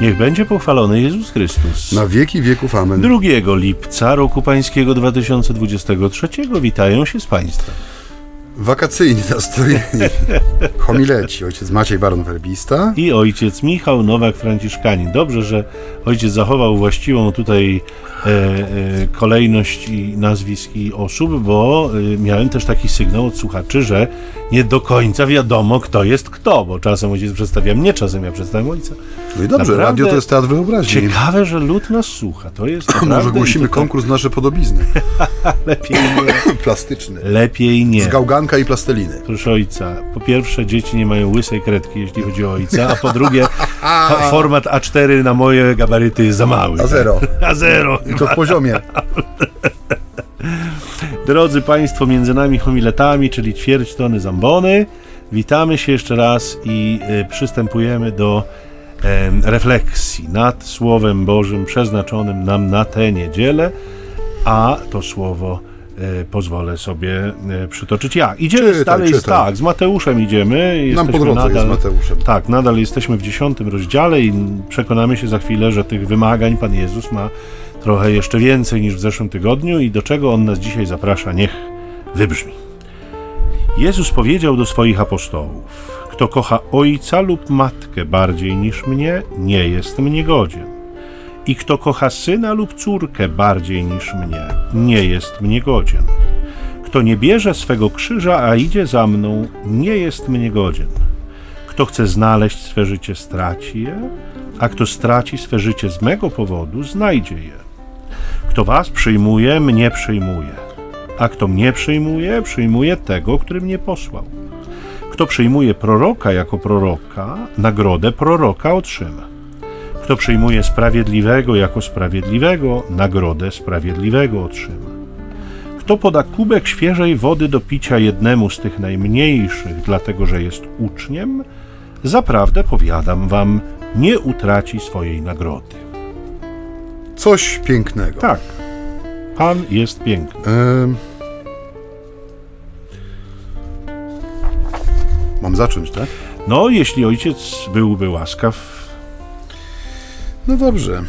Niech będzie pochwalony Jezus Chrystus. Na wieki wieków amen. 2 lipca roku pańskiego 2023 witają się z Państwem. Wakacyjni nastrojeni. Homileci, ojciec Maciej Baron Werbista. I ojciec Michał Nowak Franciszkanin. Dobrze, że ojciec zachował właściwą tutaj e, e, kolejność i nazwisk i osób, bo e, miałem też taki sygnał od słuchaczy, że nie do końca wiadomo, kto jest kto, bo czasem ojciec przedstawia mnie, czasem ja przedstawiam ojca. No i dobrze, Naprawdę radio to jest teatr wyobraźni. Ciekawe, że lud nas słucha. To jest Może naprawdę ogłosimy i to tak konkurs na nasze podobizny. lepiej nie. Plastyczny. Lepiej nie. Z i plasteliny. Proszę ojca, po pierwsze dzieci nie mają łysej kredki, jeśli chodzi o ojca, a po drugie format A4 na moje gabaryty jest za mały. A zero. A zero. I to w poziomie. Drodzy Państwo, między nami homiletami, czyli ćwierć tony zambony, witamy się jeszcze raz i y, przystępujemy do refleksji nad Słowem Bożym przeznaczonym nam na tę niedzielę, a to słowo pozwolę sobie y, przytoczyć ja. Idziemy Czytaj, dalej, czytaj. tak, z Mateuszem idziemy. Nam po jesteśmy drodze jest z Mateuszem. Tak, nadal jesteśmy w dziesiątym rozdziale i przekonamy się za chwilę, że tych wymagań Pan Jezus ma trochę jeszcze więcej niż w zeszłym tygodniu i do czego On nas dzisiaj zaprasza, niech wybrzmi. Jezus powiedział do swoich apostołów: Kto kocha ojca lub matkę bardziej niż mnie, nie jest mnie godzien. I kto kocha syna lub córkę bardziej niż mnie, nie jest mnie godzien. Kto nie bierze swego krzyża, a idzie za mną, nie jest mnie godzien. Kto chce znaleźć swe życie, straci je, a kto straci swe życie z mego powodu, znajdzie je. Kto was przyjmuje, mnie przyjmuje, a kto mnie przyjmuje, przyjmuje tego, który mnie posłał. Kto przyjmuje proroka jako proroka, nagrodę proroka otrzyma. Kto przyjmuje sprawiedliwego jako sprawiedliwego, nagrodę sprawiedliwego otrzyma. Kto poda kubek świeżej wody do picia jednemu z tych najmniejszych, dlatego że jest uczniem, zaprawdę powiadam wam, nie utraci swojej nagrody. Coś pięknego. Tak, Pan jest piękny. Em, Mam zacząć, tak? No, jeśli ojciec byłby łaskaw, No dobrze.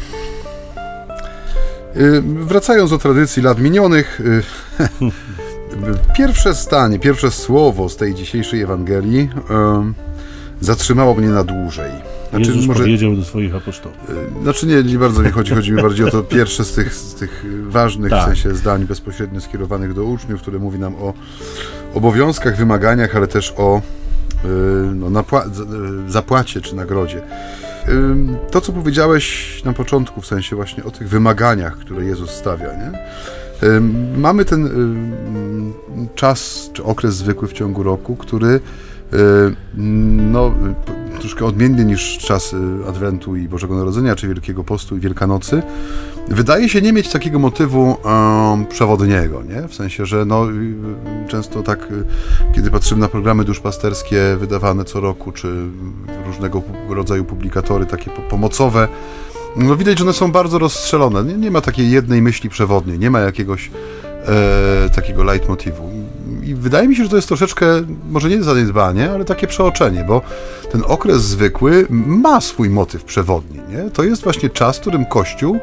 Y, Wracając do tradycji lat minionych, y, pierwsze zdanie, pierwsze słowo z tej dzisiejszej Ewangelii em, zatrzymało mnie na dłużej. Znaczy, Jezus może, powiedział do swoich apostołów. y, znaczy nie, nie bardzo mi chodzi, chodzi mi bardziej o to pierwsze z tych, z tych ważnych Tak. w sensie zdań bezpośrednio skierowanych do uczniów, które mówi nam o obowiązkach, wymaganiach, ale też o y, no, y, zapłacie czy nagrodzie. To, co powiedziałeś na początku, w sensie właśnie o tych wymaganiach, które Jezus stawia, nie? Mamy ten czas, czy okres zwykły w ciągu roku, który no, y, troszkę odmienny niż czas y, Adwentu i Bożego Narodzenia, czy Wielkiego Postu i Wielkanocy, wydaje się nie mieć takiego motywu em, przewodniego, nie? W sensie, że no, y, y, często tak, y, kiedy patrzymy na programy duszpasterskie wydawane co roku, czy różnego rodzaju publikatory takie po- pomocowe, no widać, że one są bardzo rozstrzelone. Nie, nie ma takiej jednej myśli przewodniej, nie ma jakiegoś e, takiego leitmotivu. I, wydaje mi się, że to jest troszeczkę, może nie zaniedbanie, ale takie przeoczenie, bo ten okres zwykły ma swój motyw przewodni. Nie? To jest właśnie czas, w którym Kościół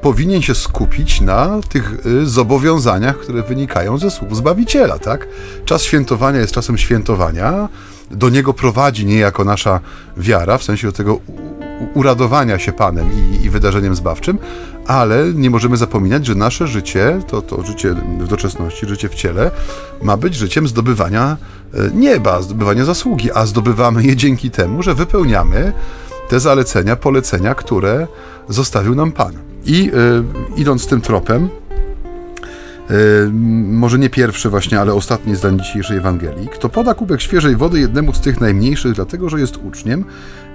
powinien się skupić na tych y, zobowiązaniach, które wynikają ze słów Zbawiciela, tak? Czas świętowania jest czasem świętowania, do niego prowadzi niejako nasza wiara, w sensie do tego uradowania się Panem i, i wydarzeniem zbawczym, ale nie możemy zapominać, że nasze życie, to, to życie w doczesności, życie w ciele, ma być życiem zdobywania e, nieba, zdobywania zasługi, a zdobywamy je dzięki temu, że wypełniamy te zalecenia, polecenia, które zostawił nam Pan. I y, idąc tym tropem, może nie pierwszy właśnie, ale ostatni zdań dzisiejszej Ewangelii, kto poda kubek świeżej wody jednemu z tych najmniejszych, dlatego że jest uczniem,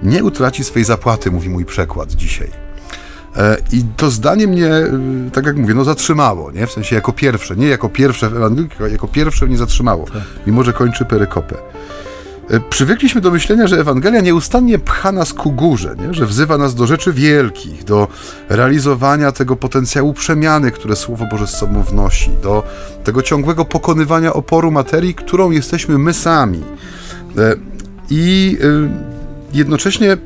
nie utraci swej zapłaty, mówi mój przekład dzisiaj. E, I to zdanie mnie, y, tak jak mówię, no zatrzymało, nie? W sensie jako pierwsze, nie jako pierwsze w Ewangelii, jako pierwsze mnie zatrzymało, mimo że kończy perykopę. E, Przywykliśmy do myślenia, że Ewangelia nieustannie pcha nas ku górze, nie? że wzywa nas do rzeczy wielkich, do realizowania tego potencjału przemiany, które Słowo Boże z sobą wnosi, do tego ciągłego pokonywania oporu materii, którą jesteśmy my sami. E, I y, jednocześnie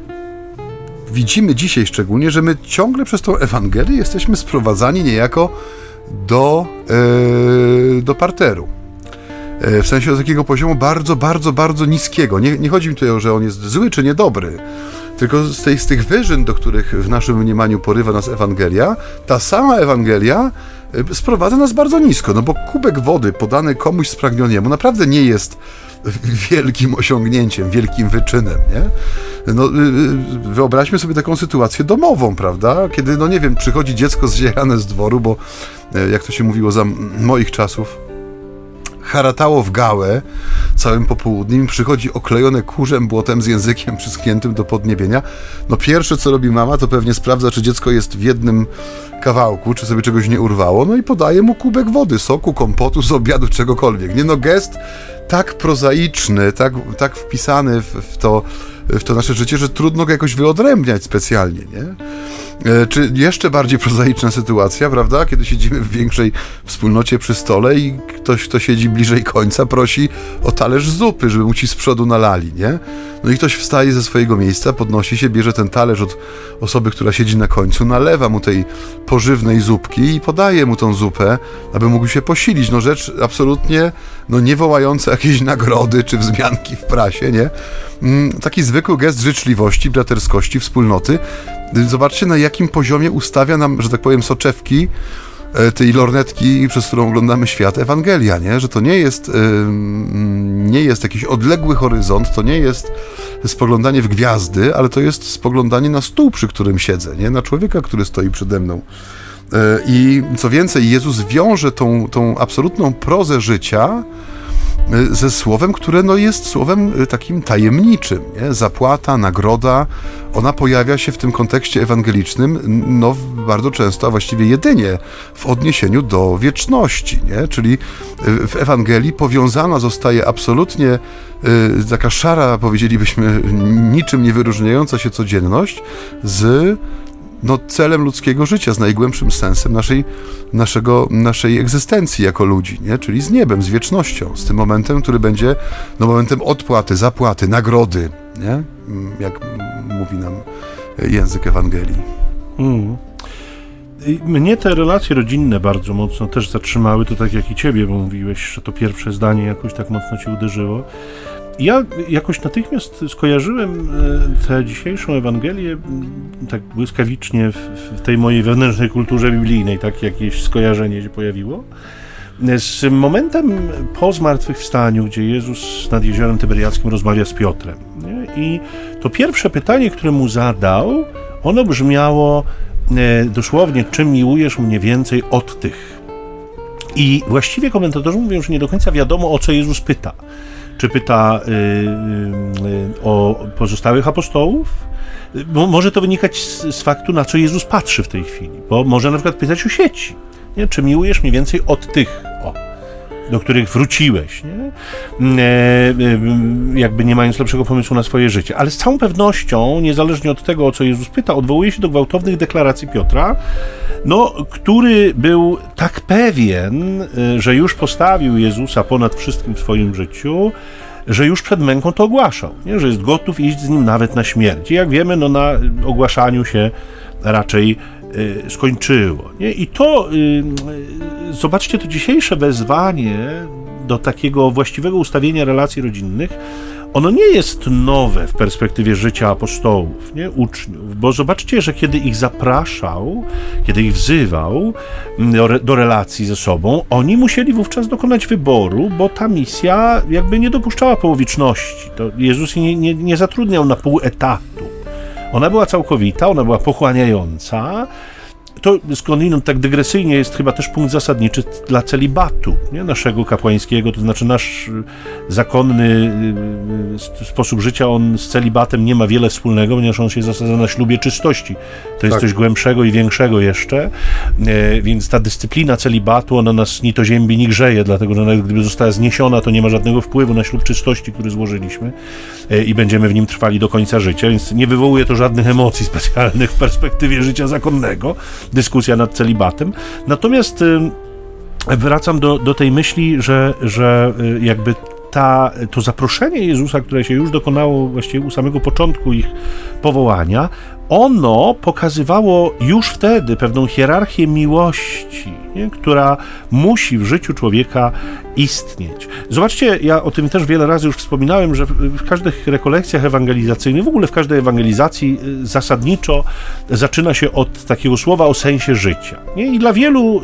widzimy dzisiaj szczególnie, że my ciągle przez tą Ewangelię jesteśmy sprowadzani niejako do, do parteru. Yy, w sensie do takiego poziomu bardzo, bardzo, bardzo niskiego. Nie, nie chodzi mi tutaj o, że on jest zły czy niedobry, tylko z, tej, z tych wyżyn, do których w naszym mniemaniu porywa nas Ewangelia, ta sama Ewangelia yy, sprowadza nas bardzo nisko, no bo kubek wody podany komuś spragnionemu naprawdę nie jest wielkim osiągnięciem, wielkim wyczynem, nie? No, y, y, wyobraźmy sobie taką sytuację domową, prawda? Kiedy, no nie wiem, przychodzi dziecko zdzierane z dworu, bo e, jak to się mówiło za moich czasów, haratało w gałę całym popołudniem, przychodzi oklejone kurzem, błotem z językiem przyskniętym do podniebienia. No pierwsze, co robi mama, to pewnie sprawdza, czy dziecko jest w jednym kawałku, czy sobie czegoś nie urwało, no i podaje mu kubek wody, soku, kompotu, z obiadu, czegokolwiek. Nie no, gest tak prozaiczny, tak, tak wpisany w, w to w to nasze życie, że trudno go jakoś wyodrębniać specjalnie, nie? E, czy jeszcze bardziej prozaiczna sytuacja, prawda? Kiedy siedzimy w większej wspólnocie przy stole i ktoś, kto siedzi bliżej końca, prosi o talerz zupy, żeby mu ci z przodu nalali, nie? No i ktoś wstaje ze swojego miejsca, podnosi się, bierze ten talerz od osoby, która siedzi na końcu, nalewa mu tej pożywnej zupki i podaje mu tą zupę, aby mógł się posilić. No rzecz absolutnie no, nie wołająca jakiejś nagrody czy wzmianki w prasie, nie? Mm, taki zwykły gest życzliwości, braterskości, wspólnoty. Zobaczcie, na jakim poziomie ustawia nam, że tak powiem, soczewki e, tej lornetki, przez którą oglądamy świat, Ewangelia, nie? Że to nie jest, nie jest jakiś odległy horyzont, to nie jest spoglądanie w gwiazdy, ale to jest spoglądanie na stół, przy którym siedzę, nie? Na człowieka, który stoi przede mną. E, I co więcej, Jezus wiąże tą, tą absolutną prozę życia ze słowem, które no jest słowem y, takim tajemniczym. Nie? Zapłata, nagroda, ona pojawia się w tym kontekście ewangelicznym no, bardzo często, a właściwie jedynie w odniesieniu do wieczności. Nie? Czyli y, w Ewangelii powiązana zostaje absolutnie taka szara, powiedzielibyśmy, niczym nie wyróżniająca się codzienność z no, celem ludzkiego życia, z najgłębszym sensem naszej, naszego, naszej egzystencji jako ludzi, nie? czyli z niebem, z wiecznością, z tym momentem, który będzie no, momentem odpłaty, zapłaty, nagrody, nie? Mm, jak mówi nam język Ewangelii. Mm. Mnie te relacje rodzinne bardzo mocno też zatrzymały, to tak jak i ciebie, bo mówiłeś, że to pierwsze zdanie jakoś tak mocno ci uderzyło. Ja jakoś natychmiast skojarzyłem e, tę dzisiejszą Ewangelię tak błyskawicznie w, w tej mojej wewnętrznej kulturze biblijnej, tak jakieś skojarzenie się pojawiło. Z momentem po zmartwychwstaniu, gdzie Jezus nad jeziorem Tyberiackim rozmawia z Piotrem. Nie? I to pierwsze pytanie, które mu zadał, ono brzmiało e, dosłownie, czym miłujesz mnie więcej od tych? I właściwie komentatorzy mówią, że nie do końca wiadomo, o co Jezus pyta. Czy pyta y, y, y, o pozostałych apostołów? Bo może to wynikać z, z, faktu, na co Jezus patrzy w tej chwili. Bo może na przykład pytać o sieci. Nie? Czy miłujesz mniej więcej od tych? Do których wróciłeś, nie? E, e, jakby nie mając lepszego pomysłu na swoje życie. Ale z całą pewnością, niezależnie od tego, o co Jezus pyta, odwołuje się do gwałtownych deklaracji Piotra, no, który był tak pewien, e, że już postawił Jezusa ponad wszystkim w swoim życiu, że już przed męką to ogłaszał, nie? że jest gotów iść z nim nawet na śmierć. I jak wiemy, no, na ogłaszaniu się raczej skończyło. Nie? I to, y, y, zobaczcie, to dzisiejsze wezwanie do takiego właściwego ustawienia relacji rodzinnych, ono nie jest nowe w perspektywie życia apostołów, nie? uczniów, bo zobaczcie, że kiedy ich zapraszał, kiedy ich wzywał mm, do, relacji ze sobą, oni musieli wówczas dokonać wyboru, bo ta misja jakby nie dopuszczała połowiczności. To Jezus nie, nie, nie zatrudniał na pół etatu. Ona była całkowita, ona była pochłaniająca. To skądinąd tak dygresyjnie jest chyba też punkt zasadniczy dla celibatu nie? naszego kapłańskiego, to znaczy nasz zakonny y, y, sposób życia, on z celibatem nie ma wiele wspólnego, ponieważ on się zasadza na ślubie czystości. To jest tak. coś głębszego i większego jeszcze, e, więc ta dyscyplina celibatu, ona nas ni to ziębi, ni grzeje, dlatego że nawet gdyby została zniesiona, to nie ma żadnego wpływu na ślub czystości, który złożyliśmy e, i będziemy w nim trwali do końca życia, więc nie wywołuje to żadnych emocji specjalnych w perspektywie życia zakonnego, dyskusja nad celibatem. Natomiast wracam do, do tej myśli, że, że y, jakby ta, to zaproszenie Jezusa, które się już dokonało właściwie u samego początku ich powołania, ono pokazywało już wtedy pewną hierarchię miłości, nie? która musi w życiu człowieka istnieć. Zobaczcie, ja o tym też wiele razy już wspominałem, że w każdych rekolekcjach ewangelizacyjnych, w ogóle w każdej ewangelizacji y, zasadniczo zaczyna się od takiego słowa o sensie życia. Nie? I dla wielu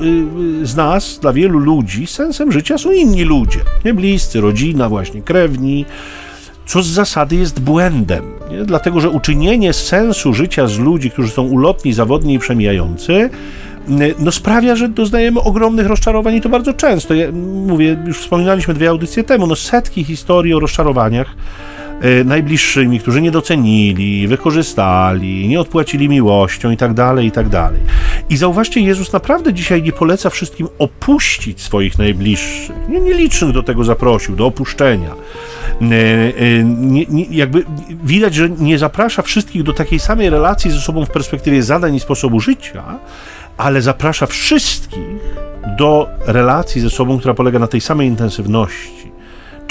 y, z nas, dla wielu ludzi, sensem życia są inni ludzie, nie? bliscy, rodzina, właśnie krewni co z zasady jest błędem, nie? dlatego że uczynienie sensu życia z ludzi, którzy są ulotni, zawodni i przemijający, no sprawia, że doznajemy ogromnych rozczarowań i to bardzo często. Ja mówię, już wspominaliśmy dwie audycje temu, no setki historii o rozczarowaniach e, najbliższymi, którzy nie docenili, wykorzystali, nie odpłacili miłością i tak dalej, i tak dalej. I zauważcie, Jezus naprawdę dzisiaj nie poleca wszystkim opuścić swoich najbliższych. Nie, nielicznych do tego zaprosił, do opuszczenia. E, e, jakby widać, że nie zaprasza wszystkich do takiej samej relacji ze sobą w perspektywie zadań i sposobu życia, ale zaprasza wszystkich do relacji ze sobą, która polega na tej samej intensywności,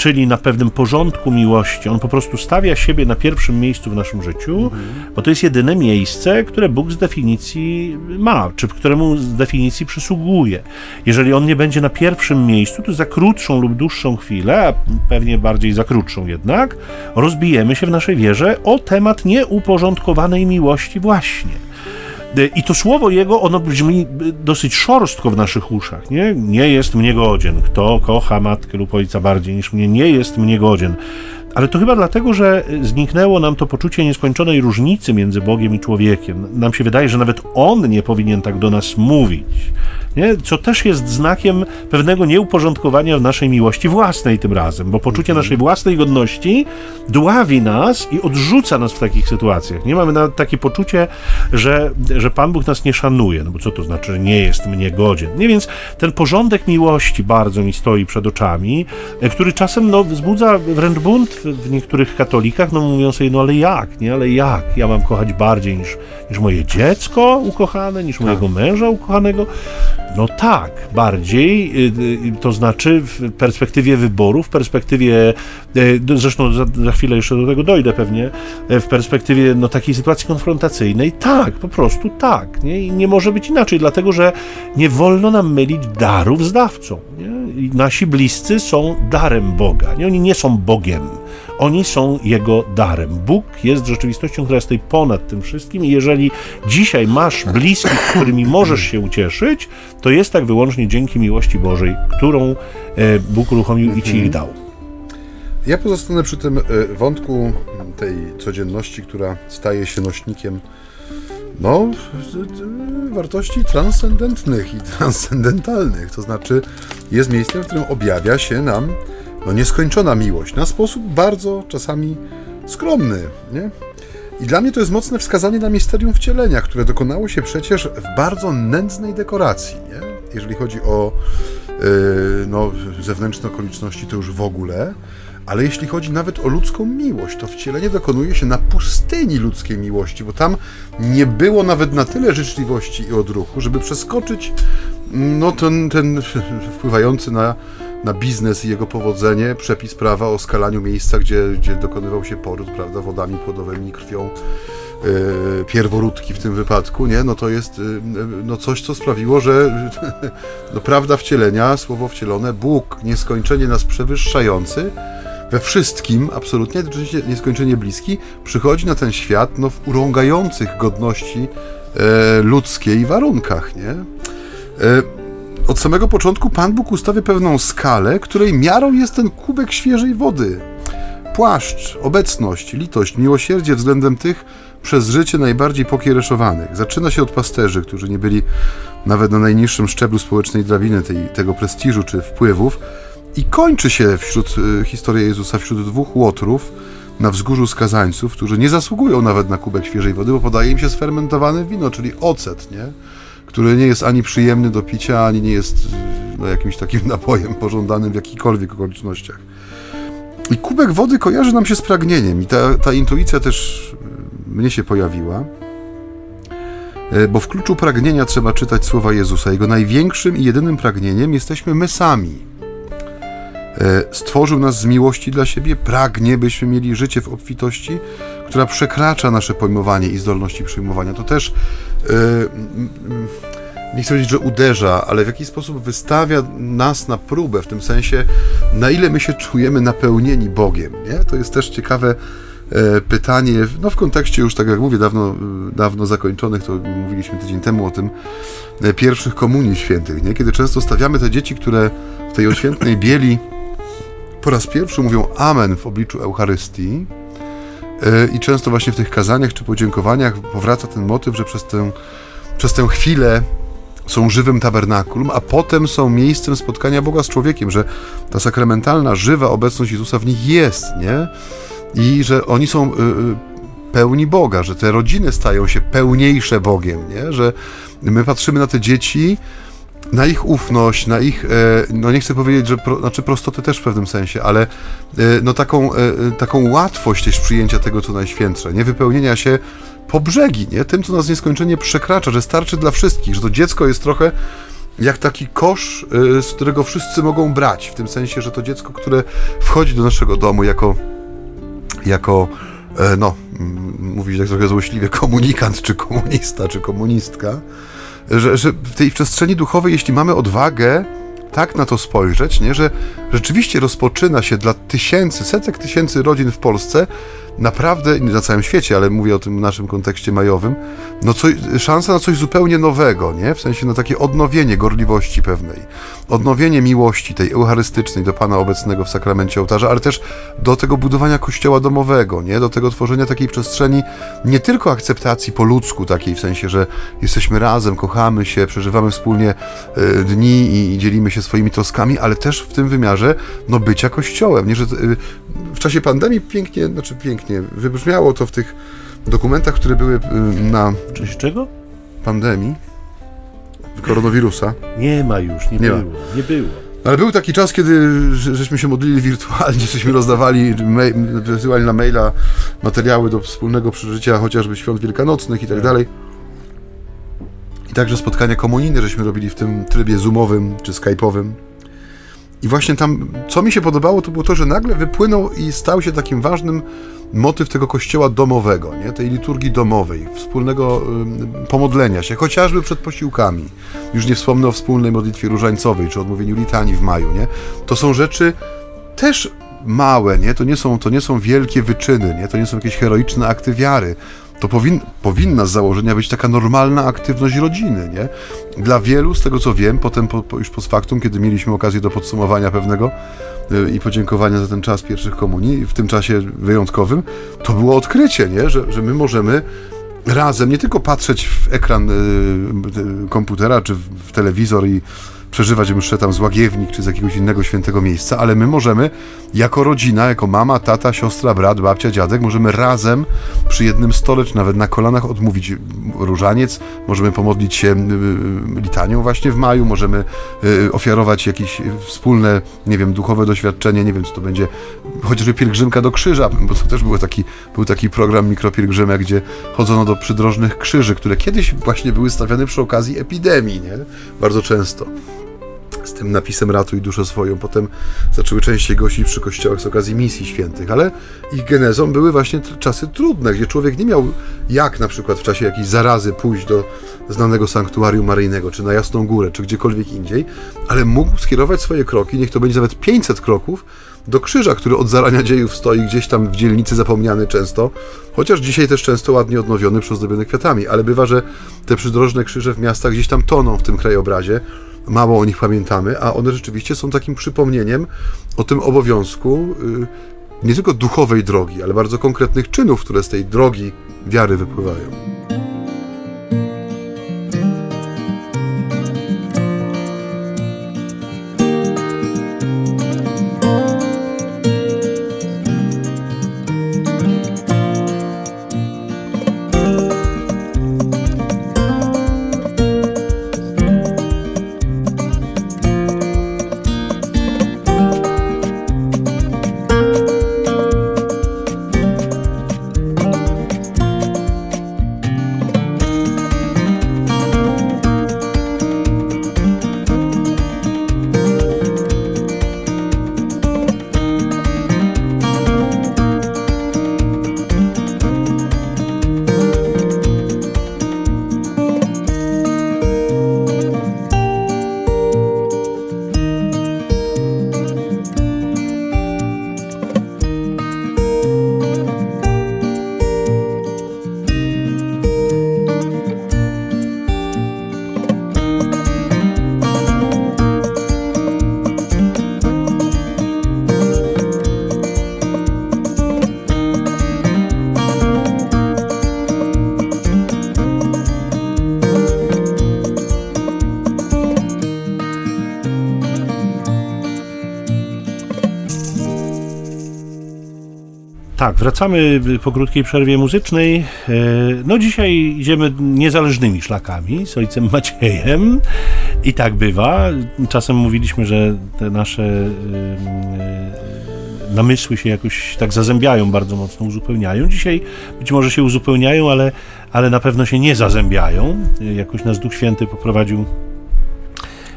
czyli na pewnym porządku miłości. On po prostu stawia siebie na pierwszym miejscu w naszym życiu, mhm. bo to jest jedyne miejsce, które Bóg z definicji ma, czy któremu z definicji przysługuje. Jeżeli on nie będzie na pierwszym miejscu, to za krótszą lub dłuższą chwilę, a pewnie bardziej za krótszą jednak, rozbijemy się w naszej wierze o temat nieuporządkowanej miłości właśnie. E, I to słowo jego, ono brzmi dosyć szorstko w naszych uszach, nie? Nie jest mnie godzien. Kto kocha matkę lub ojca bardziej niż mnie, nie jest mnie godzien. Ale to chyba dlatego, że zniknęło nam to poczucie nieskończonej różnicy między Bogiem i człowiekiem. Nam się wydaje, że nawet On nie powinien tak do nas mówić nie? co też jest znakiem pewnego nieuporządkowania w naszej miłości własnej tym razem, bo poczucie naszej własnej godności dławi nas i odrzuca nas w takich sytuacjach. Nie mamy nawet takie poczucie, że, że Pan Bóg nas nie szanuje, no bo co to znaczy, że nie jest mnie godzien. Nie, więc ten porządek miłości bardzo mi stoi przed oczami, e, który czasem no, wzbudza wręcz bunt w niektórych katolikach, no mówią sobie, no ale jak, nie, ale jak? Ja mam kochać bardziej niż, niż moje dziecko ukochane, niż mojego tak. męża ukochanego. No tak, bardziej, y, y, to znaczy w perspektywie wyboru, w perspektywie, y, zresztą za, za, chwilę jeszcze do tego dojdę pewnie, w perspektywie no, takiej sytuacji konfrontacyjnej, tak, po prostu tak. Nie? I nie może być inaczej, dlatego że nie wolno nam mylić darów z dawcą. Nie? nasi bliscy są darem Boga, nie? oni nie są Bogiem. Oni są Jego darem. Bóg jest rzeczywistością, która jest tutaj ponad tym wszystkim i jeżeli dzisiaj masz bliskich, którymi możesz się ucieszyć, to jest tak wyłącznie dzięki miłości Bożej, którą e, Bóg uruchomił i Ci ich dał. Ja pozostanę przy tym e, wątku tej codzienności, która staje się nośnikiem no, wartości transcendentnych i transcendentalnych. To znaczy, jest miejscem, w którym objawia się nam no, nieskończona miłość na sposób bardzo czasami skromny. Nie? I dla mnie to jest mocne wskazanie na misterium wcielenia, które dokonało się przecież w bardzo nędznej dekoracji. Nie? Jeżeli chodzi o yy, no, zewnętrzne okoliczności, to już w ogóle. Ale jeśli chodzi nawet o ludzką miłość, to wcielenie dokonuje się na pustyni ludzkiej miłości, bo tam nie było nawet na tyle życzliwości i odruchu, żeby przeskoczyć no, ten, ten wpływający na na biznes i jego powodzenie, przepis prawa o skalaniu miejsca, gdzie, gdzie dokonywał się poród, prawda, wodami płodowymi krwią yy, pierworódki w tym wypadku, nie? No to jest yy, no coś, co sprawiło, że no, prawda wcielenia, słowo wcielone, Bóg nieskończenie nas przewyższający, we wszystkim, absolutnie, nieskończenie bliski, przychodzi na ten świat no, w urągających godności e, ludzkiej warunkach, nie? E, od samego początku Pan Bóg ustawia pewną skalę, której miarą jest ten kubek świeżej wody. Płaszcz, obecność, litość, miłosierdzie względem tych przez życie najbardziej pokiereszowanych. Zaczyna się od pasterzy, którzy nie byli nawet na najniższym szczeblu społecznej drabiny tej, tego prestiżu czy wpływów i kończy się wśród y, historii Jezusa wśród dwóch łotrów na wzgórzu skazańców, którzy nie zasługują nawet na kubek świeżej wody, bo podaje im się sfermentowane wino, czyli ocet, nie? Który nie jest ani przyjemny do picia, ani nie jest no, jakimś takim napojem pożądanym w jakichkolwiek okolicznościach. I kubek wody kojarzy nam się z pragnieniem, i ta, ta intuicja też y, mnie się pojawiła, y, bo w kluczu pragnienia trzeba czytać słowa Jezusa. Jego największym i jedynym pragnieniem jesteśmy my sami. E, stworzył nas z miłości dla siebie, pragnie, byśmy mieli życie w obfitości, która przekracza nasze pojmowanie i zdolności przyjmowania. To też nie chcę powiedzieć, że uderza, ale w jakiś sposób wystawia nas na próbę, w tym sensie, na ile my się czujemy napełnieni Bogiem. Nie? To jest też ciekawe e, pytanie, no w kontekście już, tak jak mówię, dawno, dawno zakończonych, to mówiliśmy tydzień temu o tym, e, pierwszych komunii świętych, nie? kiedy często stawiamy te dzieci, które w tej oświętnej bieli po raz pierwszy mówią Amen w obliczu Eucharystii e, i często właśnie w tych kazaniach czy podziękowaniach powraca ten motyw, że przez tę, przez tę chwilę są żywym tabernakulum, a potem są miejscem spotkania Boga z człowiekiem, że ta sakramentalna, żywa obecność Jezusa w nich jest, nie? I że oni są y, y, pełni Boga, że te rodziny stają się pełniejsze Bogiem, nie? Że my patrzymy na te dzieci, na ich ufność, na ich, e, no nie chcę powiedzieć, że pro, znaczy prostotę też w pewnym sensie, ale e, no taką, e, taką łatwość też przyjęcia tego, co najświętsze, nie wypełnienia się po brzegi, nie? Tym, co nas nieskończenie przekracza, że starczy dla wszystkich, że to dziecko jest trochę jak taki kosz, z którego wszyscy mogą brać, w tym sensie, że to dziecko, które wchodzi do naszego domu jako, jako no, mówić tak trochę złośliwie, komunikant, czy komunista, czy komunistka, że, że w tej przestrzeni duchowej, jeśli mamy odwagę tak na to spojrzeć, nie, że rzeczywiście rozpoczyna się dla tysięcy, setek tysięcy rodzin w Polsce naprawdę, na całym świecie, ale mówię o tym naszym kontekście majowym, no co, szansa na coś zupełnie nowego, nie? W sensie na takie odnowienie gorliwości pewnej, odnowienie miłości tej eucharystycznej do Pana obecnego w sakramencie ołtarza, ale też do tego budowania kościoła domowego, nie? Do tego tworzenia takiej przestrzeni nie tylko akceptacji po ludzku, takiej w sensie, że jesteśmy razem, kochamy się, przeżywamy wspólnie y, dni i dzielimy się swoimi troskami, ale też w tym wymiarze, no bycia kościołem, nie? Że y, w czasie pandemii pięknie, znaczy pięknie, wybrzmiało to w tych dokumentach, które były y, na... W czasie czego? Pandemii. Koronawirusa. Nie ma już, nie, nie było, ma. nie było. Ale był taki czas, kiedy żeśmy się modlili wirtualnie, żeśmy rozdawali, wysyłali na maila materiały do wspólnego przeżycia chociażby świąt wielkanocnych i tak, tak. dalej. I także spotkania komunijne żeśmy robili w tym trybie zoomowym czy skype'owym. I właśnie tam, co mi się podobało, to było to, że nagle wypłynął i stał się takim ważnym motyw tego kościoła domowego, nie? tej liturgii domowej, wspólnego y, pomodlenia się, chociażby przed posiłkami. Już nie wspomnę o wspólnej modlitwie różańcowej, czy odmówieniu litanii w maju. Nie? To są rzeczy też małe, nie? To, nie są, to nie są wielkie wyczyny, nie? to nie są jakieś heroiczne akty wiary, to powin, powinna z założenia być taka normalna aktywność rodziny, nie? Dla wielu, z tego co wiem, potem po, po, już post factum, kiedy mieliśmy okazję do podsumowania pewnego yy, i podziękowania za ten czas pierwszych komunii, w tym czasie wyjątkowym, to było odkrycie, nie? Że, że my możemy razem nie tylko patrzeć w ekran yy, komputera czy w, w telewizor i przeżywać mszę tam z Łagiewnik czy z jakiegoś innego świętego miejsca, ale my możemy jako rodzina, jako mama, tata, siostra, brat, babcia, dziadek, możemy razem przy jednym stole, czy nawet na kolanach odmówić różaniec, możemy pomodlić się y, y, litanią właśnie w maju, możemy y, ofiarować jakieś wspólne, nie wiem, duchowe doświadczenie, nie wiem, co to będzie, chociażby pielgrzymka do krzyża, bo to też był taki, był taki program mikropielgrzymek, gdzie chodzono do przydrożnych krzyży, które kiedyś właśnie były stawiane przy okazji epidemii, nie? Bardzo często z tym napisem Ratuj duszę swoją. Potem zaczęły częściej gościć przy kościołach z okazji misji świętych, ale ich genezą były właśnie czasy trudne, gdzie człowiek nie miał jak na przykład w czasie jakiejś zarazy pójść do znanego sanktuarium maryjnego, czy na Jasną Górę, czy gdziekolwiek indziej, ale mógł skierować swoje kroki, niech to będzie nawet 500 kroków, do krzyża, który od zarania dziejów stoi gdzieś tam w dzielnicy zapomniany często, chociaż dzisiaj też często ładnie odnowiony, przyozdobiony kwiatami, ale bywa, że te przydrożne krzyże w miastach gdzieś tam toną w tym krajobrazie, mało o nich pamiętamy, a one rzeczywiście są takim przypomnieniem o tym obowiązku y, nie tylko duchowej drogi, ale bardzo konkretnych czynów, które z tej drogi wiary wypływają. Tak, wracamy po krótkiej przerwie muzycznej. E, no dzisiaj idziemy niezależnymi szlakami z ojcem Maciejem i tak bywa. Czasem mówiliśmy, że te nasze e, namysły się jakoś tak zazębiają bardzo mocno, uzupełniają. Dzisiaj być może się uzupełniają, ale, ale na pewno się nie zazębiają. Jakoś nas Duch Święty poprowadził e,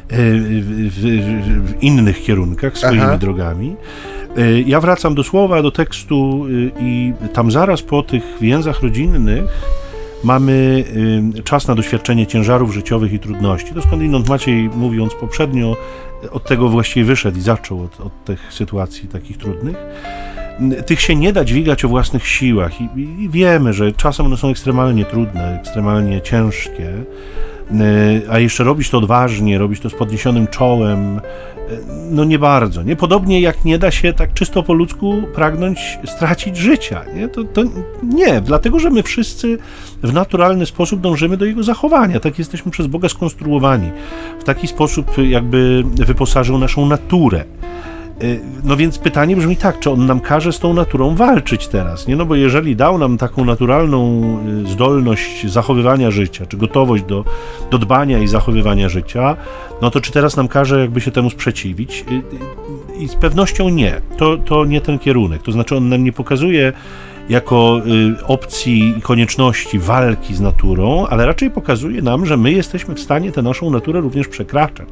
w, w, w innych kierunkach, swoimi Aha. drogami. Y, ja wracam do słowa, do tekstu y, i tam zaraz po tych więzach rodzinnych mamy y, czas na doświadczenie ciężarów życiowych i trudności. To skądinąd Maciej, mówiąc poprzednio, od tego właściwie wyszedł i zaczął od, od tych sytuacji takich trudnych. Tych się nie da dźwigać o własnych siłach i, i wiemy, że czasem one są ekstremalnie trudne, ekstremalnie ciężkie, a jeszcze robić to odważnie, robić to z podniesionym czołem, no nie bardzo. Nie? Podobnie jak nie da się tak czysto po ludzku pragnąć stracić życia. Nie? To, to nie, dlatego że my wszyscy w naturalny sposób dążymy do jego zachowania. Tak jesteśmy przez Boga skonstruowani. W taki sposób jakby wyposażył naszą naturę. Y, no więc pytanie brzmi tak, czy on nam każe z tą naturą walczyć teraz, nie? No bo jeżeli dał nam taką naturalną y, zdolność zachowywania życia, czy gotowość do, do dbania i zachowywania życia, no to czy teraz nam każe jakby się temu sprzeciwić? Y, I z pewnością nie. To, to nie ten kierunek. To znaczy on nam nie pokazuje jako opcji i konieczności walki z naturą, ale raczej pokazuje nam, że my jesteśmy w stanie tę naszą naturę również przekraczać.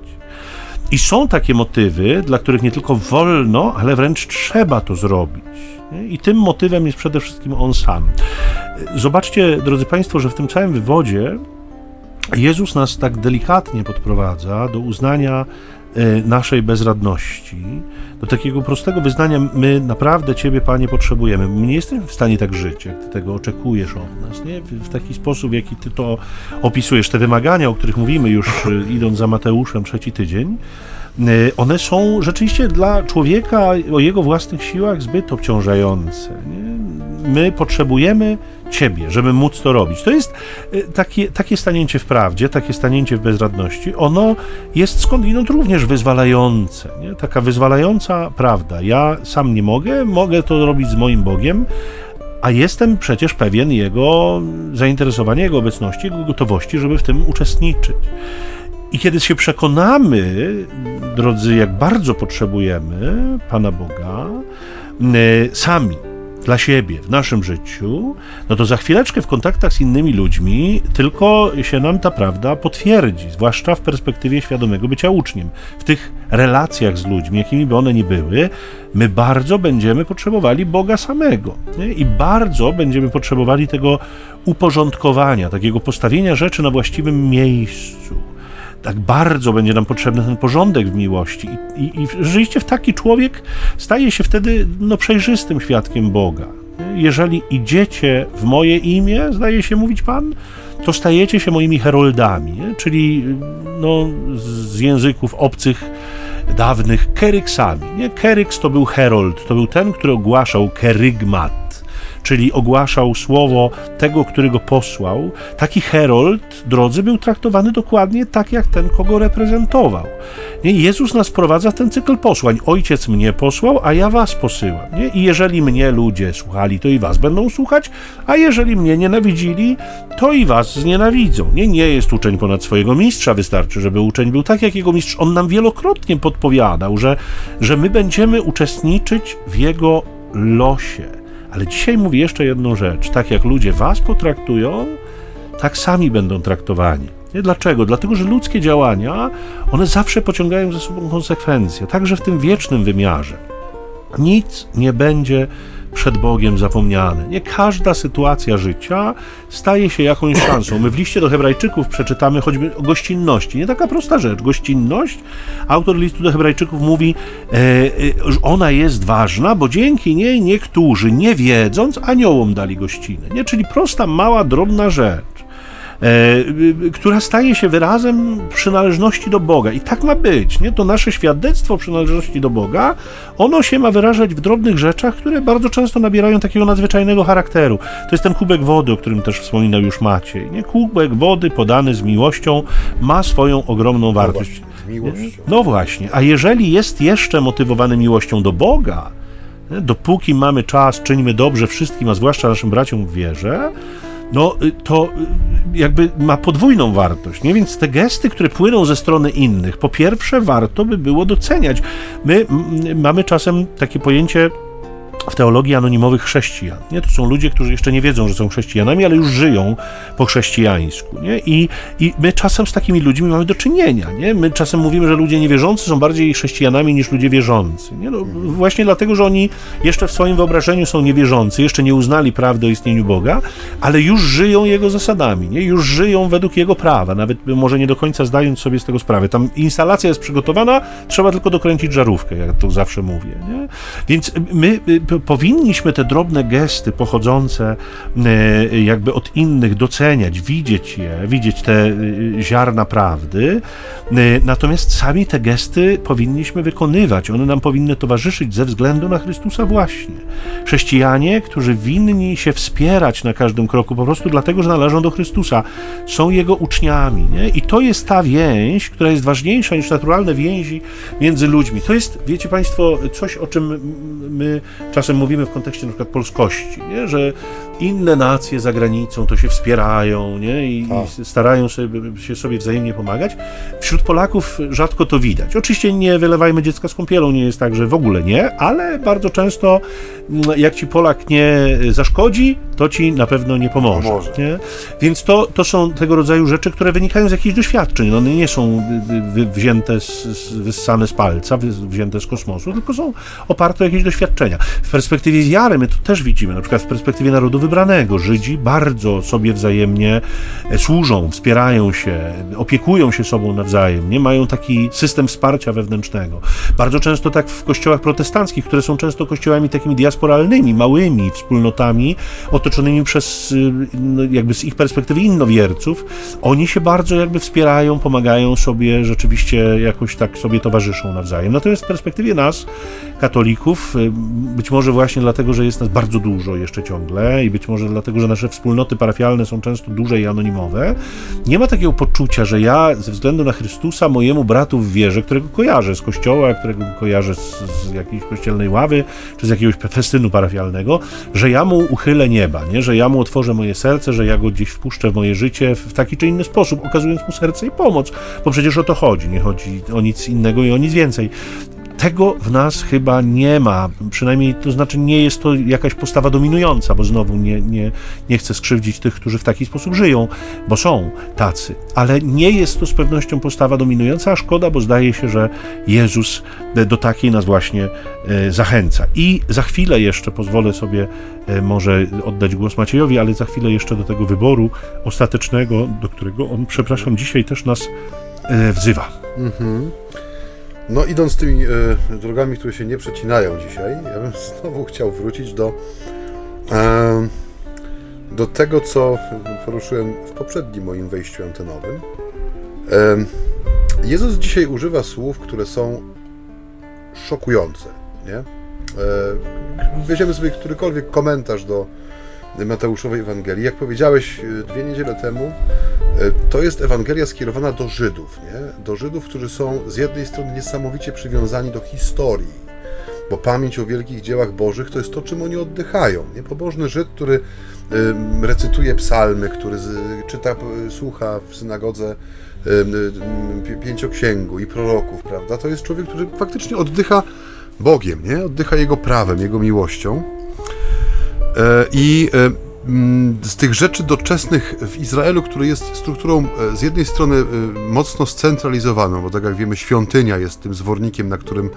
I są takie motywy, dla których nie tylko wolno, ale wręcz trzeba to zrobić. I tym motywem jest przede wszystkim on sam. Zobaczcie, drodzy Państwo, że w tym całym wywodzie Jezus nas tak delikatnie podprowadza do uznania naszej bezradności, do takiego prostego wyznania, my naprawdę Ciebie, Panie, potrzebujemy. My nie jesteśmy w stanie tak żyć, jak Ty tego oczekujesz od nas, nie? W taki sposób, w jaki Ty to opisujesz, te wymagania, o których mówimy już e, idąc za Mateuszem trzeci tydzień, e, one są rzeczywiście dla człowieka o jego własnych siłach zbyt obciążające. Nie? My potrzebujemy Ciebie, żeby móc to robić. To jest y, takie, takie stanięcie w prawdzie, takie stanięcie w bezradności. Ono jest skądinąd również wyzwalające. Nie? Taka wyzwalająca prawda. Ja sam nie mogę, mogę to robić z moim Bogiem, a jestem przecież pewien Jego zainteresowania, Jego obecności, Jego gotowości, żeby w tym uczestniczyć. I kiedy się przekonamy, drodzy, jak bardzo potrzebujemy Pana Boga, y, sami, dla siebie w naszym życiu, no to za chwileczkę w kontaktach z innymi ludźmi tylko się nam ta prawda potwierdzi, zwłaszcza w perspektywie świadomego bycia uczniem. W tych relacjach z ludźmi, jakimi by one nie były, my bardzo będziemy potrzebowali Boga samego nie? i bardzo będziemy potrzebowali tego uporządkowania, takiego postawienia rzeczy na właściwym miejscu tak bardzo będzie nam potrzebny ten porządek w miłości. I, i, i rzeczywiście w taki człowiek staje się wtedy no, przejrzystym świadkiem Boga. Jeżeli idziecie w moje imię, zdaje się mówić Pan, to stajecie się moimi heroldami, nie? czyli no, z języków obcych dawnych keryksami. Nie? Keryks to był herold, to był ten, który ogłaszał kerygmat czyli ogłaszał słowo tego, który go posłał, taki herold, drodzy, był traktowany dokładnie tak, jak ten, kogo reprezentował. Nie? Jezus nas wprowadza w ten cykl posłań. Ojciec mnie posłał, a ja was posyłam. Nie? I jeżeli mnie ludzie słuchali, to i was będą słuchać, a jeżeli mnie nienawidzili, to i was znienawidzą. Nie, nie jest uczeń ponad swojego mistrza, wystarczy, żeby uczeń był tak, jak jego mistrz. On nam wielokrotnie podpowiadał, że, że my będziemy uczestniczyć w jego losie. Ale dzisiaj mówię jeszcze jedną rzecz. Tak jak ludzie was potraktują, tak sami będą traktowani. Nie? Dlaczego? Dlatego, że ludzkie działania, one zawsze pociągają za sobą konsekwencje, także w tym wiecznym wymiarze. Nic nie będzie przed Bogiem zapomniane. Nie każda sytuacja życia staje się jakąś szansą. My w liście do Hebrajczyków przeczytamy choćby o gościnności. Nie taka prosta rzecz. Gościnność, autor listu do Hebrajczyków mówi, e, e, ona jest ważna, bo dzięki niej niektórzy, nie wiedząc, aniołom dali gościnę. Nie? Czyli prosta, mała, drobna rzecz. E, która staje się wyrazem przynależności do Boga. I tak ma być. Nie? To nasze świadectwo przynależności do Boga, ono się ma wyrażać w drobnych rzeczach, które bardzo często nabierają takiego nadzwyczajnego charakteru. To jest ten kubek wody, o którym też wspominał już Maciej. Nie? Kubek wody podany z miłością ma swoją ogromną no wartość. No właśnie, no właśnie, a jeżeli jest jeszcze motywowany miłością do Boga, Dopóki mamy czas, czyńmy dobrze wszystkim, a zwłaszcza naszym braciom w wierze, no y, to y, jakby ma podwójną wartość, nie? Więc te gesty, które płyną ze strony innych, po pierwsze warto by było doceniać. My mamy czasem takie pojęcie w teologii anonimowych chrześcijan. Nie? To są ludzie, którzy jeszcze nie wiedzą, że są chrześcijanami, ale już żyją po chrześcijańsku. Nie? I, I my czasem z takimi ludźmi mamy do czynienia. Nie? My czasem mówimy, że ludzie niewierzący są bardziej chrześcijanami niż ludzie wierzący. Nie? No, właśnie dlatego, że oni jeszcze w swoim wyobrażeniu są niewierzący, jeszcze nie uznali prawdy o istnieniu Boga, ale już żyją Jego zasadami, nie? już żyją według Jego prawa, nawet może nie do końca zdając sobie z tego sprawę. Tam instalacja jest przygotowana, trzeba tylko dokręcić żarówkę, jak to zawsze mówię. Nie? Więc my powinniśmy te drobne gesty pochodzące e, jakby od innych doceniać, widzieć je, widzieć te e, ziarna prawdy, e, natomiast sami te gesty powinniśmy wykonywać, one nam powinny towarzyszyć ze względu na Chrystusa właśnie. Chrześcijanie, którzy winni się wspierać na każdym kroku, po prostu dlatego, że należą do Chrystusa, są Jego uczniami. Nie? I to jest ta więź, która jest ważniejsza niż naturalne więzi między ludźmi. To jest, wiecie Państwo, coś, o czym my czasem mówimy w kontekście przykład polskości, nie? że inne nacje za granicą to się wspierają nie? I, i tak. starają sobie, się sobie wzajemnie pomagać. Wśród Polaków rzadko to widać. Oczywiście nie wylewajmy dziecka z kąpielą, nie jest tak, że w ogóle nie, ale bardzo często mm, jak ci Polak nie zaszkodzi, to ci na pewno nie pomoże. pomoże. Nie? Więc to, to są tego rodzaju rzeczy, które wynikają z jakichś doświadczeń. One nie są wzięte, z, wyssane z palca, wzięte z kosmosu, tylko są oparte o jakieś doświadczenia. W perspektywie wiary my to też widzimy, na przykład w perspektywie narodu wybranego. Żydzi bardzo sobie wzajemnie e, służą, wspierają się, opiekują się sobą nawzajem, nie mają taki system wsparcia wewnętrznego. Bardzo często tak w kościołach protestanckich, które są często kościołami takimi diasporalnymi, małymi wspólnotami, otoczonymi przez y, no, jakby z ich perspektywy innowierców, oni się bardzo jakby wspierają, pomagają sobie, rzeczywiście jakoś tak sobie towarzyszą nawzajem. Natomiast w perspektywie nas, katolików, y, być może właśnie dlatego, że jest nas bardzo dużo jeszcze ciągle i być może dlatego, że nasze wspólnoty parafialne są często duże i anonimowe, nie ma takiego poczucia, że ja ze względu na Chrystusa mojemu bratu w wierze, którego kojarzę z kościoła, którego kojarzę z, z jakiejś kościelnej ławy, czy z jakiegoś festynu parafialnego, że ja mu uchylę nieba, nie? że ja mu otworzę moje serce, że ja go gdzieś wpuszczę w moje życie w taki czy inny sposób, okazując mu serce i pomoc, bo przecież o to chodzi, nie chodzi o nic innego i o nic więcej tego w nas chyba nie ma. Przynajmniej to znaczy nie jest to jakaś postawa dominująca, bo znowu nie, nie, nie chcę skrzywdzić tych, którzy w taki sposób żyją, bo są tacy. Ale nie jest to z pewnością postawa dominująca, a szkoda, bo zdaje się, że Jezus do takiej nas właśnie e, zachęca. I za chwilę jeszcze pozwolę sobie e, może oddać głos Maciejowi, ale za chwilę jeszcze do tego wyboru ostatecznego, do którego on, przepraszam, dzisiaj też nas e, wzywa. Mhm. No idąc tymi e, drogami, które się nie przecinają dzisiaj, ja bym znowu chciał wrócić do, e, do tego, co poruszyłem w poprzednim moim wejściu antenowym. E, Jezus dzisiaj używa słów, które są szokujące. Nie? Weźmiemy sobie którykolwiek komentarz do Mateuszowej Ewangelii. Jak powiedziałeś e, dwie niedziele temu, e, to jest Ewangelia skierowana do Żydów, nie? do Żydów, którzy są z jednej strony niesamowicie przywiązani do historii, bo pamięć o wielkich dziełach Bożych to jest to, czym oni oddychają. Nie? Pobożny Żyd, który recytuje psalmy, który czyta, słucha w synagodze pięcioksięgu i proroków, prawda? To jest człowiek, który faktycznie oddycha Bogiem, nie? Oddycha Jego prawem, Jego miłością. E, I e, mm, z tych rzeczy doczesnych w Izraelu, który jest strukturą e, z jednej strony mocno scentralizowaną, bo tak jak wiemy, świątynia jest tym zwornikiem, na którym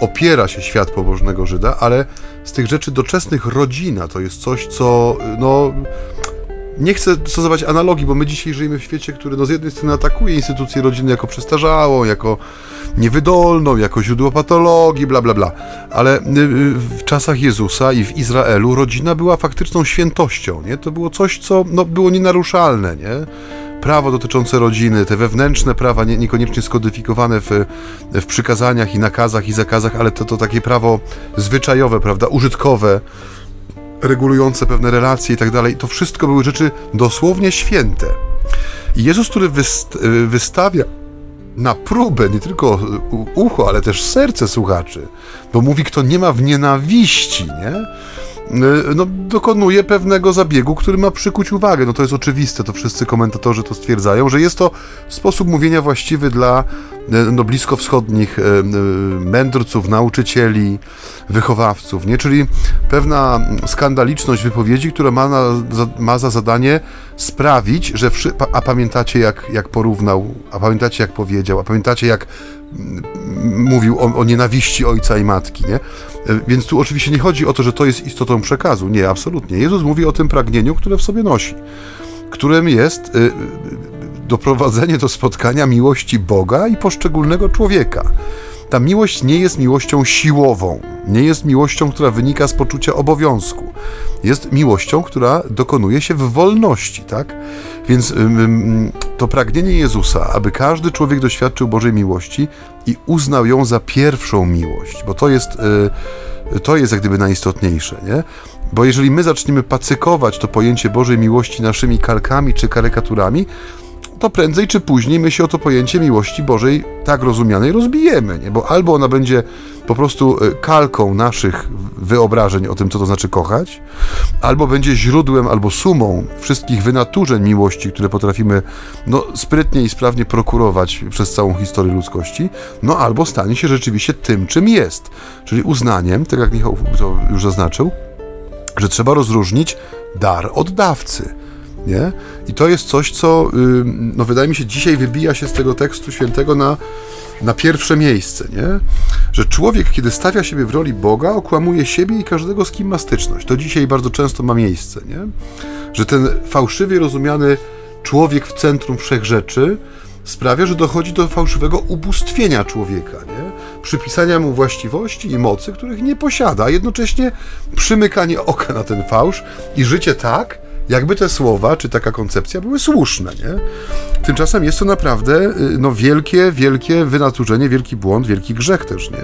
opiera się świat pobożnego Żyda, ale z tych rzeczy doczesnych rodzina to jest coś, co no, nie chcę stosować analogii, bo my dzisiaj żyjemy w świecie, który no z jednej strony atakuje instytucję rodziny jako przestarzałą, jako niewydolną, jako źródło patologii, bla, bla, bla. Ale y, y, w czasach Jezusa i w Izraelu rodzina była faktyczną świętością, nie? To było coś, co no, było nienaruszalne, nie? prawo dotyczące rodziny, te wewnętrzne prawa, nie, niekoniecznie skodyfikowane w, w przykazaniach i nakazach i zakazach, ale to, to takie prawo zwyczajowe, prawda, użytkowe, regulujące pewne relacje i tak dalej, to wszystko były rzeczy dosłownie święte. I Jezus, który wyst wystawia na próbę nie tylko ucho, ale też serce słuchaczy, bo mówi, kto nie ma w nienawiści, nie? Y, no, dokonuje pewnego zabiegu, który ma przykuć uwagę. No to jest oczywiste, to wszyscy komentatorzy to stwierdzają, że jest to sposób mówienia właściwy dla y, no, bliskowschodnich y, mędrców, nauczycieli, wychowawców, nie? Czyli pewna skandaliczność wypowiedzi, która ma, na, ma za zadanie sprawić, że wszy... a pamiętacie jak, jak porównał, a pamiętacie jak powiedział, a pamiętacie jak mówił o, o, nienawiści ojca i matki, nie? Więc tu oczywiście nie chodzi o to, że to jest istotą przekazu. Nie, absolutnie. Jezus mówi o tym pragnieniu, które w sobie nosi, którym jest y, doprowadzenie do spotkania miłości Boga i poszczególnego człowieka. Ta miłość nie jest miłością siłową, nie jest miłością, która wynika z poczucia obowiązku. Jest miłością, która dokonuje się w wolności, tak? Więc to pragnienie Jezusa, aby każdy człowiek doświadczył Bożej miłości i uznał ją za pierwszą miłość, bo to jest, y, to jest jak gdyby najistotniejsze, nie? Bo jeżeli my zaczniemy pacykować to pojęcie Bożej miłości naszymi kalkami czy karykaturami, to prędzej czy później my się o to pojęcie miłości Bożej tak rozumianej rozbijemy, nie? bo albo ona będzie po prostu e, kalką naszych wyobrażeń o tym, co to znaczy kochać, albo będzie źródłem albo sumą wszystkich wynaturzeń miłości, które potrafimy no, sprytnie i sprawnie prokurować przez całą historię ludzkości, no albo stanie się rzeczywiście tym, czym jest, czyli uznaniem, tak jak Michał to już zaznaczył, że trzeba rozróżnić dar od dawcy nie? I to jest coś, co no, wydaje mi się dzisiaj wybija się z tego tekstu świętego na, na pierwsze miejsce, nie? Że człowiek, kiedy stawia siebie w roli Boga, okłamuje siebie i każdego, z kim ma styczność. To dzisiaj bardzo często ma miejsce, nie? Że ten fałszywie rozumiany człowiek w centrum wszechrzeczy sprawia, że dochodzi do fałszywego ubóstwienia człowieka, nie? Przypisania mu właściwości i mocy, których nie posiada, a jednocześnie przymykanie oka na ten fałsz i życie tak, jakby te słowa, czy taka koncepcja były słuszne, nie? Tymczasem jest to naprawdę y, no, wielkie, wielkie wynaturzenie, wielki błąd, wielki grzech też, nie?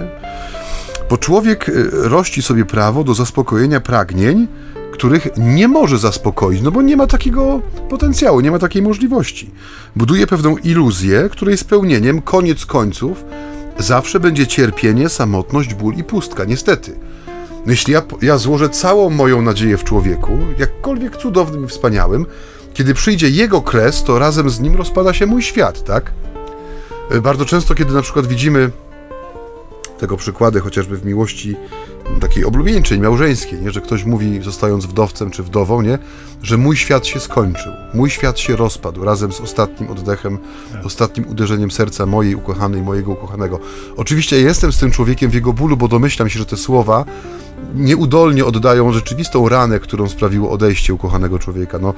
Bo człowiek y, rości sobie prawo do zaspokojenia pragnień, których nie może zaspokoić, no bo nie ma takiego potencjału, nie ma takiej możliwości. Buduje pewną iluzję, której spełnieniem, koniec końców, zawsze będzie cierpienie, samotność, ból i pustka, niestety. Jeśli ja, ja złożę całą moją nadzieję w człowieku, jakkolwiek cudownym i wspaniałym, kiedy przyjdzie jego kres, to razem z nim rozpada się mój świat, tak? E, bardzo często, kiedy na przykład widzimy tego przykłady chociażby w miłości takiej oblubieńczej, małżeńskiej, nie? że ktoś mówi, zostając wdowcem czy wdową, nie? że mój świat się skończył, mój świat się rozpadł razem z ostatnim oddechem, tak. ostatnim uderzeniem serca mojej ukochanej, mojego ukochanego. Oczywiście ja jestem z tym człowiekiem w jego bólu, bo domyślam się, że te słowa nieudolnie oddają rzeczywistą ranę, którą sprawiło odejście ukochanego człowieka. No,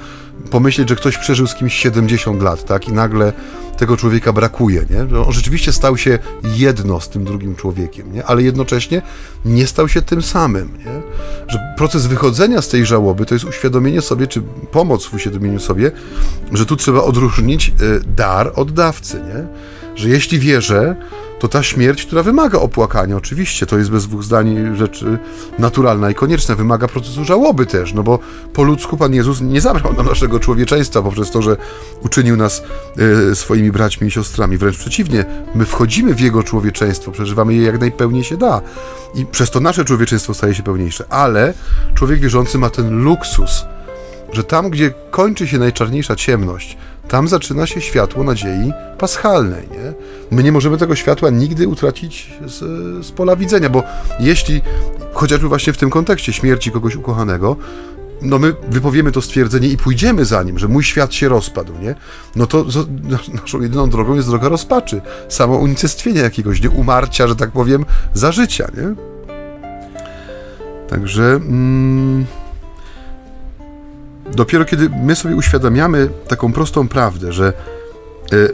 pomyśleć, że ktoś przeżył z kimś 70 lat, tak, i nagle tego człowieka brakuje, nie? On rzeczywiście stał się jedno z tym drugim człowiekiem, nie? Ale jednocześnie nie stał się tym samym, nie? Że proces wychodzenia z tej żałoby to jest uświadomienie sobie, czy pomoc w uświadomieniu sobie, że tu trzeba odróżnić y, dar od dawcy, nie? Że jeśli wierzę, to ta śmierć, która wymaga opłakania, oczywiście, to jest bez dwóch zdań rzecz naturalna i konieczna, wymaga procesu żałoby też, no bo po ludzku Pan Jezus nie zabrał nam naszego człowieczeństwa poprzez to, że uczynił nas y, swoimi braćmi i siostrami, wręcz przeciwnie, my wchodzimy w Jego człowieczeństwo, przeżywamy je jak najpełniej się da. I przez to nasze człowieczeństwo staje się pełniejsze, ale człowiek wierzący ma ten luksus, że tam, gdzie kończy się najczarniejsza ciemność, tam zaczyna się światło nadziei paschalnej. Nie? My nie możemy tego światła nigdy utracić z, z pola widzenia, bo jeśli, chociażby właśnie w tym kontekście śmierci kogoś ukochanego, no my wypowiemy to stwierdzenie i pójdziemy za nim, że mój świat się rozpadł, nie? No to, naszą jedyną drogą jest droga rozpaczy, samo unicestwienia jakiegoś, nie? Umarcia, że tak powiem, za życia, nie? Także... Mm, Dopiero kiedy my sobie uświadamiamy taką prostą prawdę, że y,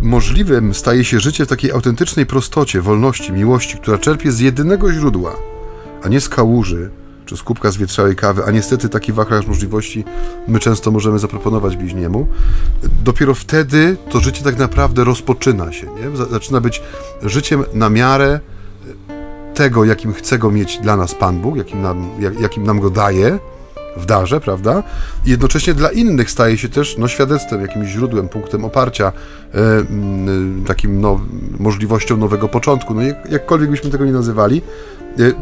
możliwym staje się życie w takiej autentycznej prostocie, wolności, miłości, która czerpie z jedynego źródła, a nie z kałuży czy z kubka zwietrzałej kawy, a niestety taki wachlarz możliwości my często możemy zaproponować bliźniemu, dopiero wtedy to życie tak naprawdę rozpoczyna się, nie? zaczyna być życiem na miarę tego, jakim chce go mieć dla nas Pan Bóg, jakim nam, jakim nam go daje, w darze, prawda? I jednocześnie dla innych staje się też no, świadectwem, jakimś źródłem, punktem oparcia, e, takim no, możliwością nowego początku. No, jak, jakkolwiek byśmy tego nie nazywali, e,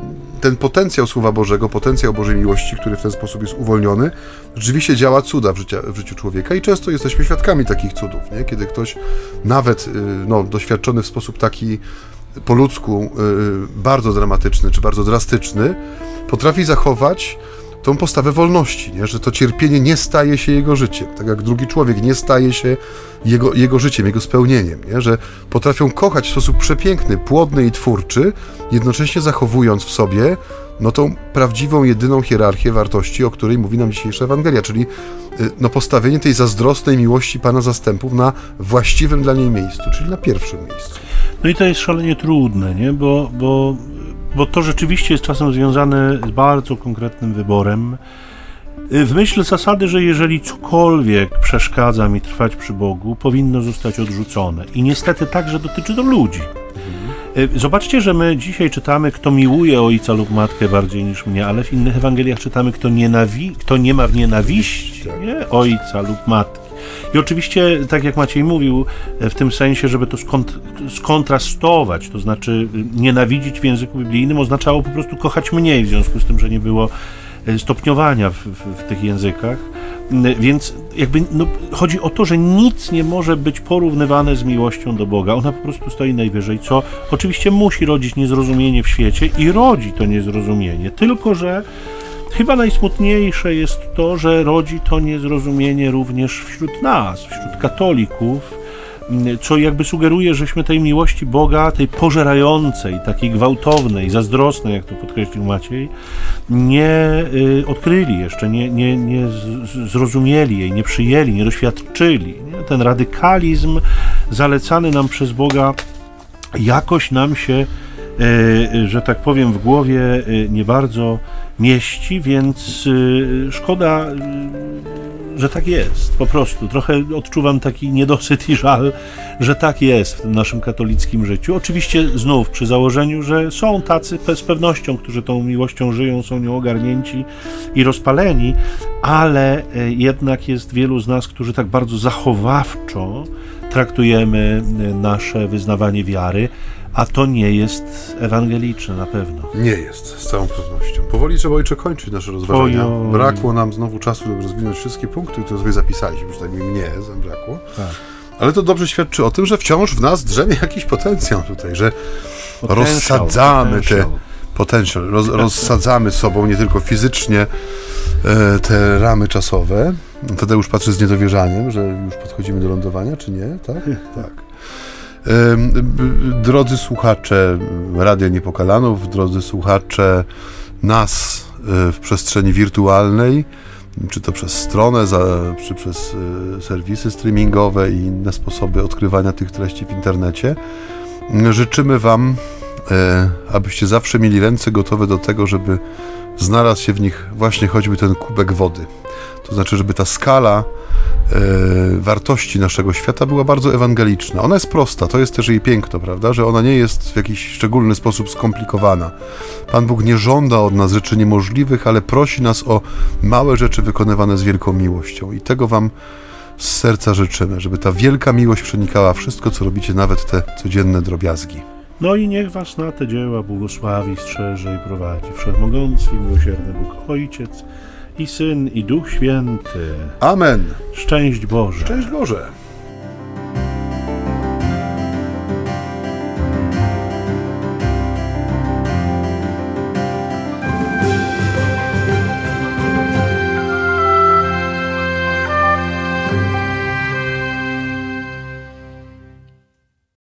ten potencjał Słowa Bożego, potencjał Bożej miłości, który w ten sposób jest uwolniony, rzeczywiście działa cuda w, życia, w życiu człowieka i często jesteśmy świadkami takich cudów, nie? kiedy ktoś nawet y, no, doświadczony w sposób taki po ludzku bardzo dramatyczny czy bardzo drastyczny, potrafi zachować tą postawę wolności, nie? że to cierpienie nie staje się jego życiem, tak jak drugi człowiek nie staje się jego, jego życiem, jego spełnieniem, nie? że potrafią kochać w sposób przepiękny, płodny i twórczy, jednocześnie zachowując w sobie no, tą prawdziwą, jedyną hierarchię wartości, o której mówi nam dzisiejsza Ewangelia, czyli y, no, postawienie tej zazdrosnej miłości Pana zastępów na właściwym dla niej miejscu, czyli na pierwszym miejscu. No i to jest szalenie trudne, nie? Bo, bo, bo to rzeczywiście jest czasem związane z bardzo konkretnym wyborem. W myśl zasady, że jeżeli cokolwiek przeszkadza mi trwać przy Bogu, powinno zostać odrzucone. I niestety także dotyczy to ludzi. Zobaczcie, że my dzisiaj czytamy, kto miłuje ojca lub matkę bardziej niż mnie, ale w innych Ewangeliach czytamy, kto, nienawi- kto nie ma w nienawiści nie? ojca lub matki. I oczywiście, tak jak Maciej mówił, w tym sensie, żeby to skont- skontrastować, to znaczy nienawidzić w języku biblijnym oznaczało po prostu kochać mniej, w związku z tym, że nie było stopniowania w, w, w tych językach. Więc jakby no, chodzi o to, że nic nie może być porównywane z miłością do Boga. Ona po prostu stoi najwyżej, co oczywiście musi rodzić niezrozumienie w świecie i rodzi to niezrozumienie. Tylko, że chyba najsmutniejsze jest to, że rodzi to niezrozumienie również wśród nas, wśród katolików, co jakby sugeruje, żeśmy tej miłości Boga, tej pożerającej, takiej gwałtownej, zazdrosnej, jak to podkreślił Maciej, nie y, odkryli jeszcze, nie, nie, nie zrozumieli jej, nie przyjęli, nie doświadczyli. Nie? Ten radykalizm zalecany nam przez Boga jakoś nam się, że tak powiem, w głowie y, nie bardzo mieści, więc szkoda że tak jest, po prostu. Trochę odczuwam taki niedosyt i żal, że tak jest w naszym katolickim życiu. Oczywiście znów przy założeniu, że są tacy z pewnością, którzy tą miłością żyją, są nią ogarnięci i rozpaleni, ale e, jednak jest wielu z nas, którzy tak bardzo zachowawczo traktujemy e, nasze wyznawanie wiary, a to nie jest ewangeliczne na pewno. Nie jest, z całą pewnością. Powoli trzeba ojcze kończyć nasze rozważania. Brakło nam znowu czasu, żeby rozwinąć wszystkie punkty, które sobie zapisaliśmy, przynajmniej mnie zabrakło. Tak. Ale to dobrze świadczy o tym, że wciąż w nas drzemie jakiś potencjał tutaj, że potencjał, rozsadzamy potencjał. te potencjał, roz, rozsadzamy sobą nie tylko fizycznie e, te ramy czasowe. Tadeusz patrzy z niedowierzaniem, że już podchodzimy do lądowania, czy nie? Tak? tak. Drodzy słuchacze Radia Niepokalanów, drodzy słuchacze nas e, w przestrzeni wirtualnej, czy to przez stronę, czy przez e, serwisy streamingowe i inne sposoby odkrywania tych treści w internecie, życzymy Wam, e, abyście zawsze mieli ręce gotowe do tego, żeby znalazł się w nich właśnie choćby ten kubek wody. To znaczy, żeby ta skala e, wartości naszego świata była bardzo ewangeliczna. Ona jest prosta, to jest też jej piękno, prawda? Że ona nie jest w jakiś szczególny sposób skomplikowana. Pan Bóg nie żąda od nas rzeczy niemożliwych, ale prosi nas o małe rzeczy wykonywane z wielką miłością. I tego Wam z serca życzymy, żeby ta wielka miłość przenikała wszystko, co robicie, nawet te codzienne drobiazgi. No i niech Was na te dzieła błogosławi, strzeże i prowadzi Wszechmogący miłosierny Bóg Ojciec, i Syn, i Duch Święty. Amen. Szczęść Boże. Szczęść Boże.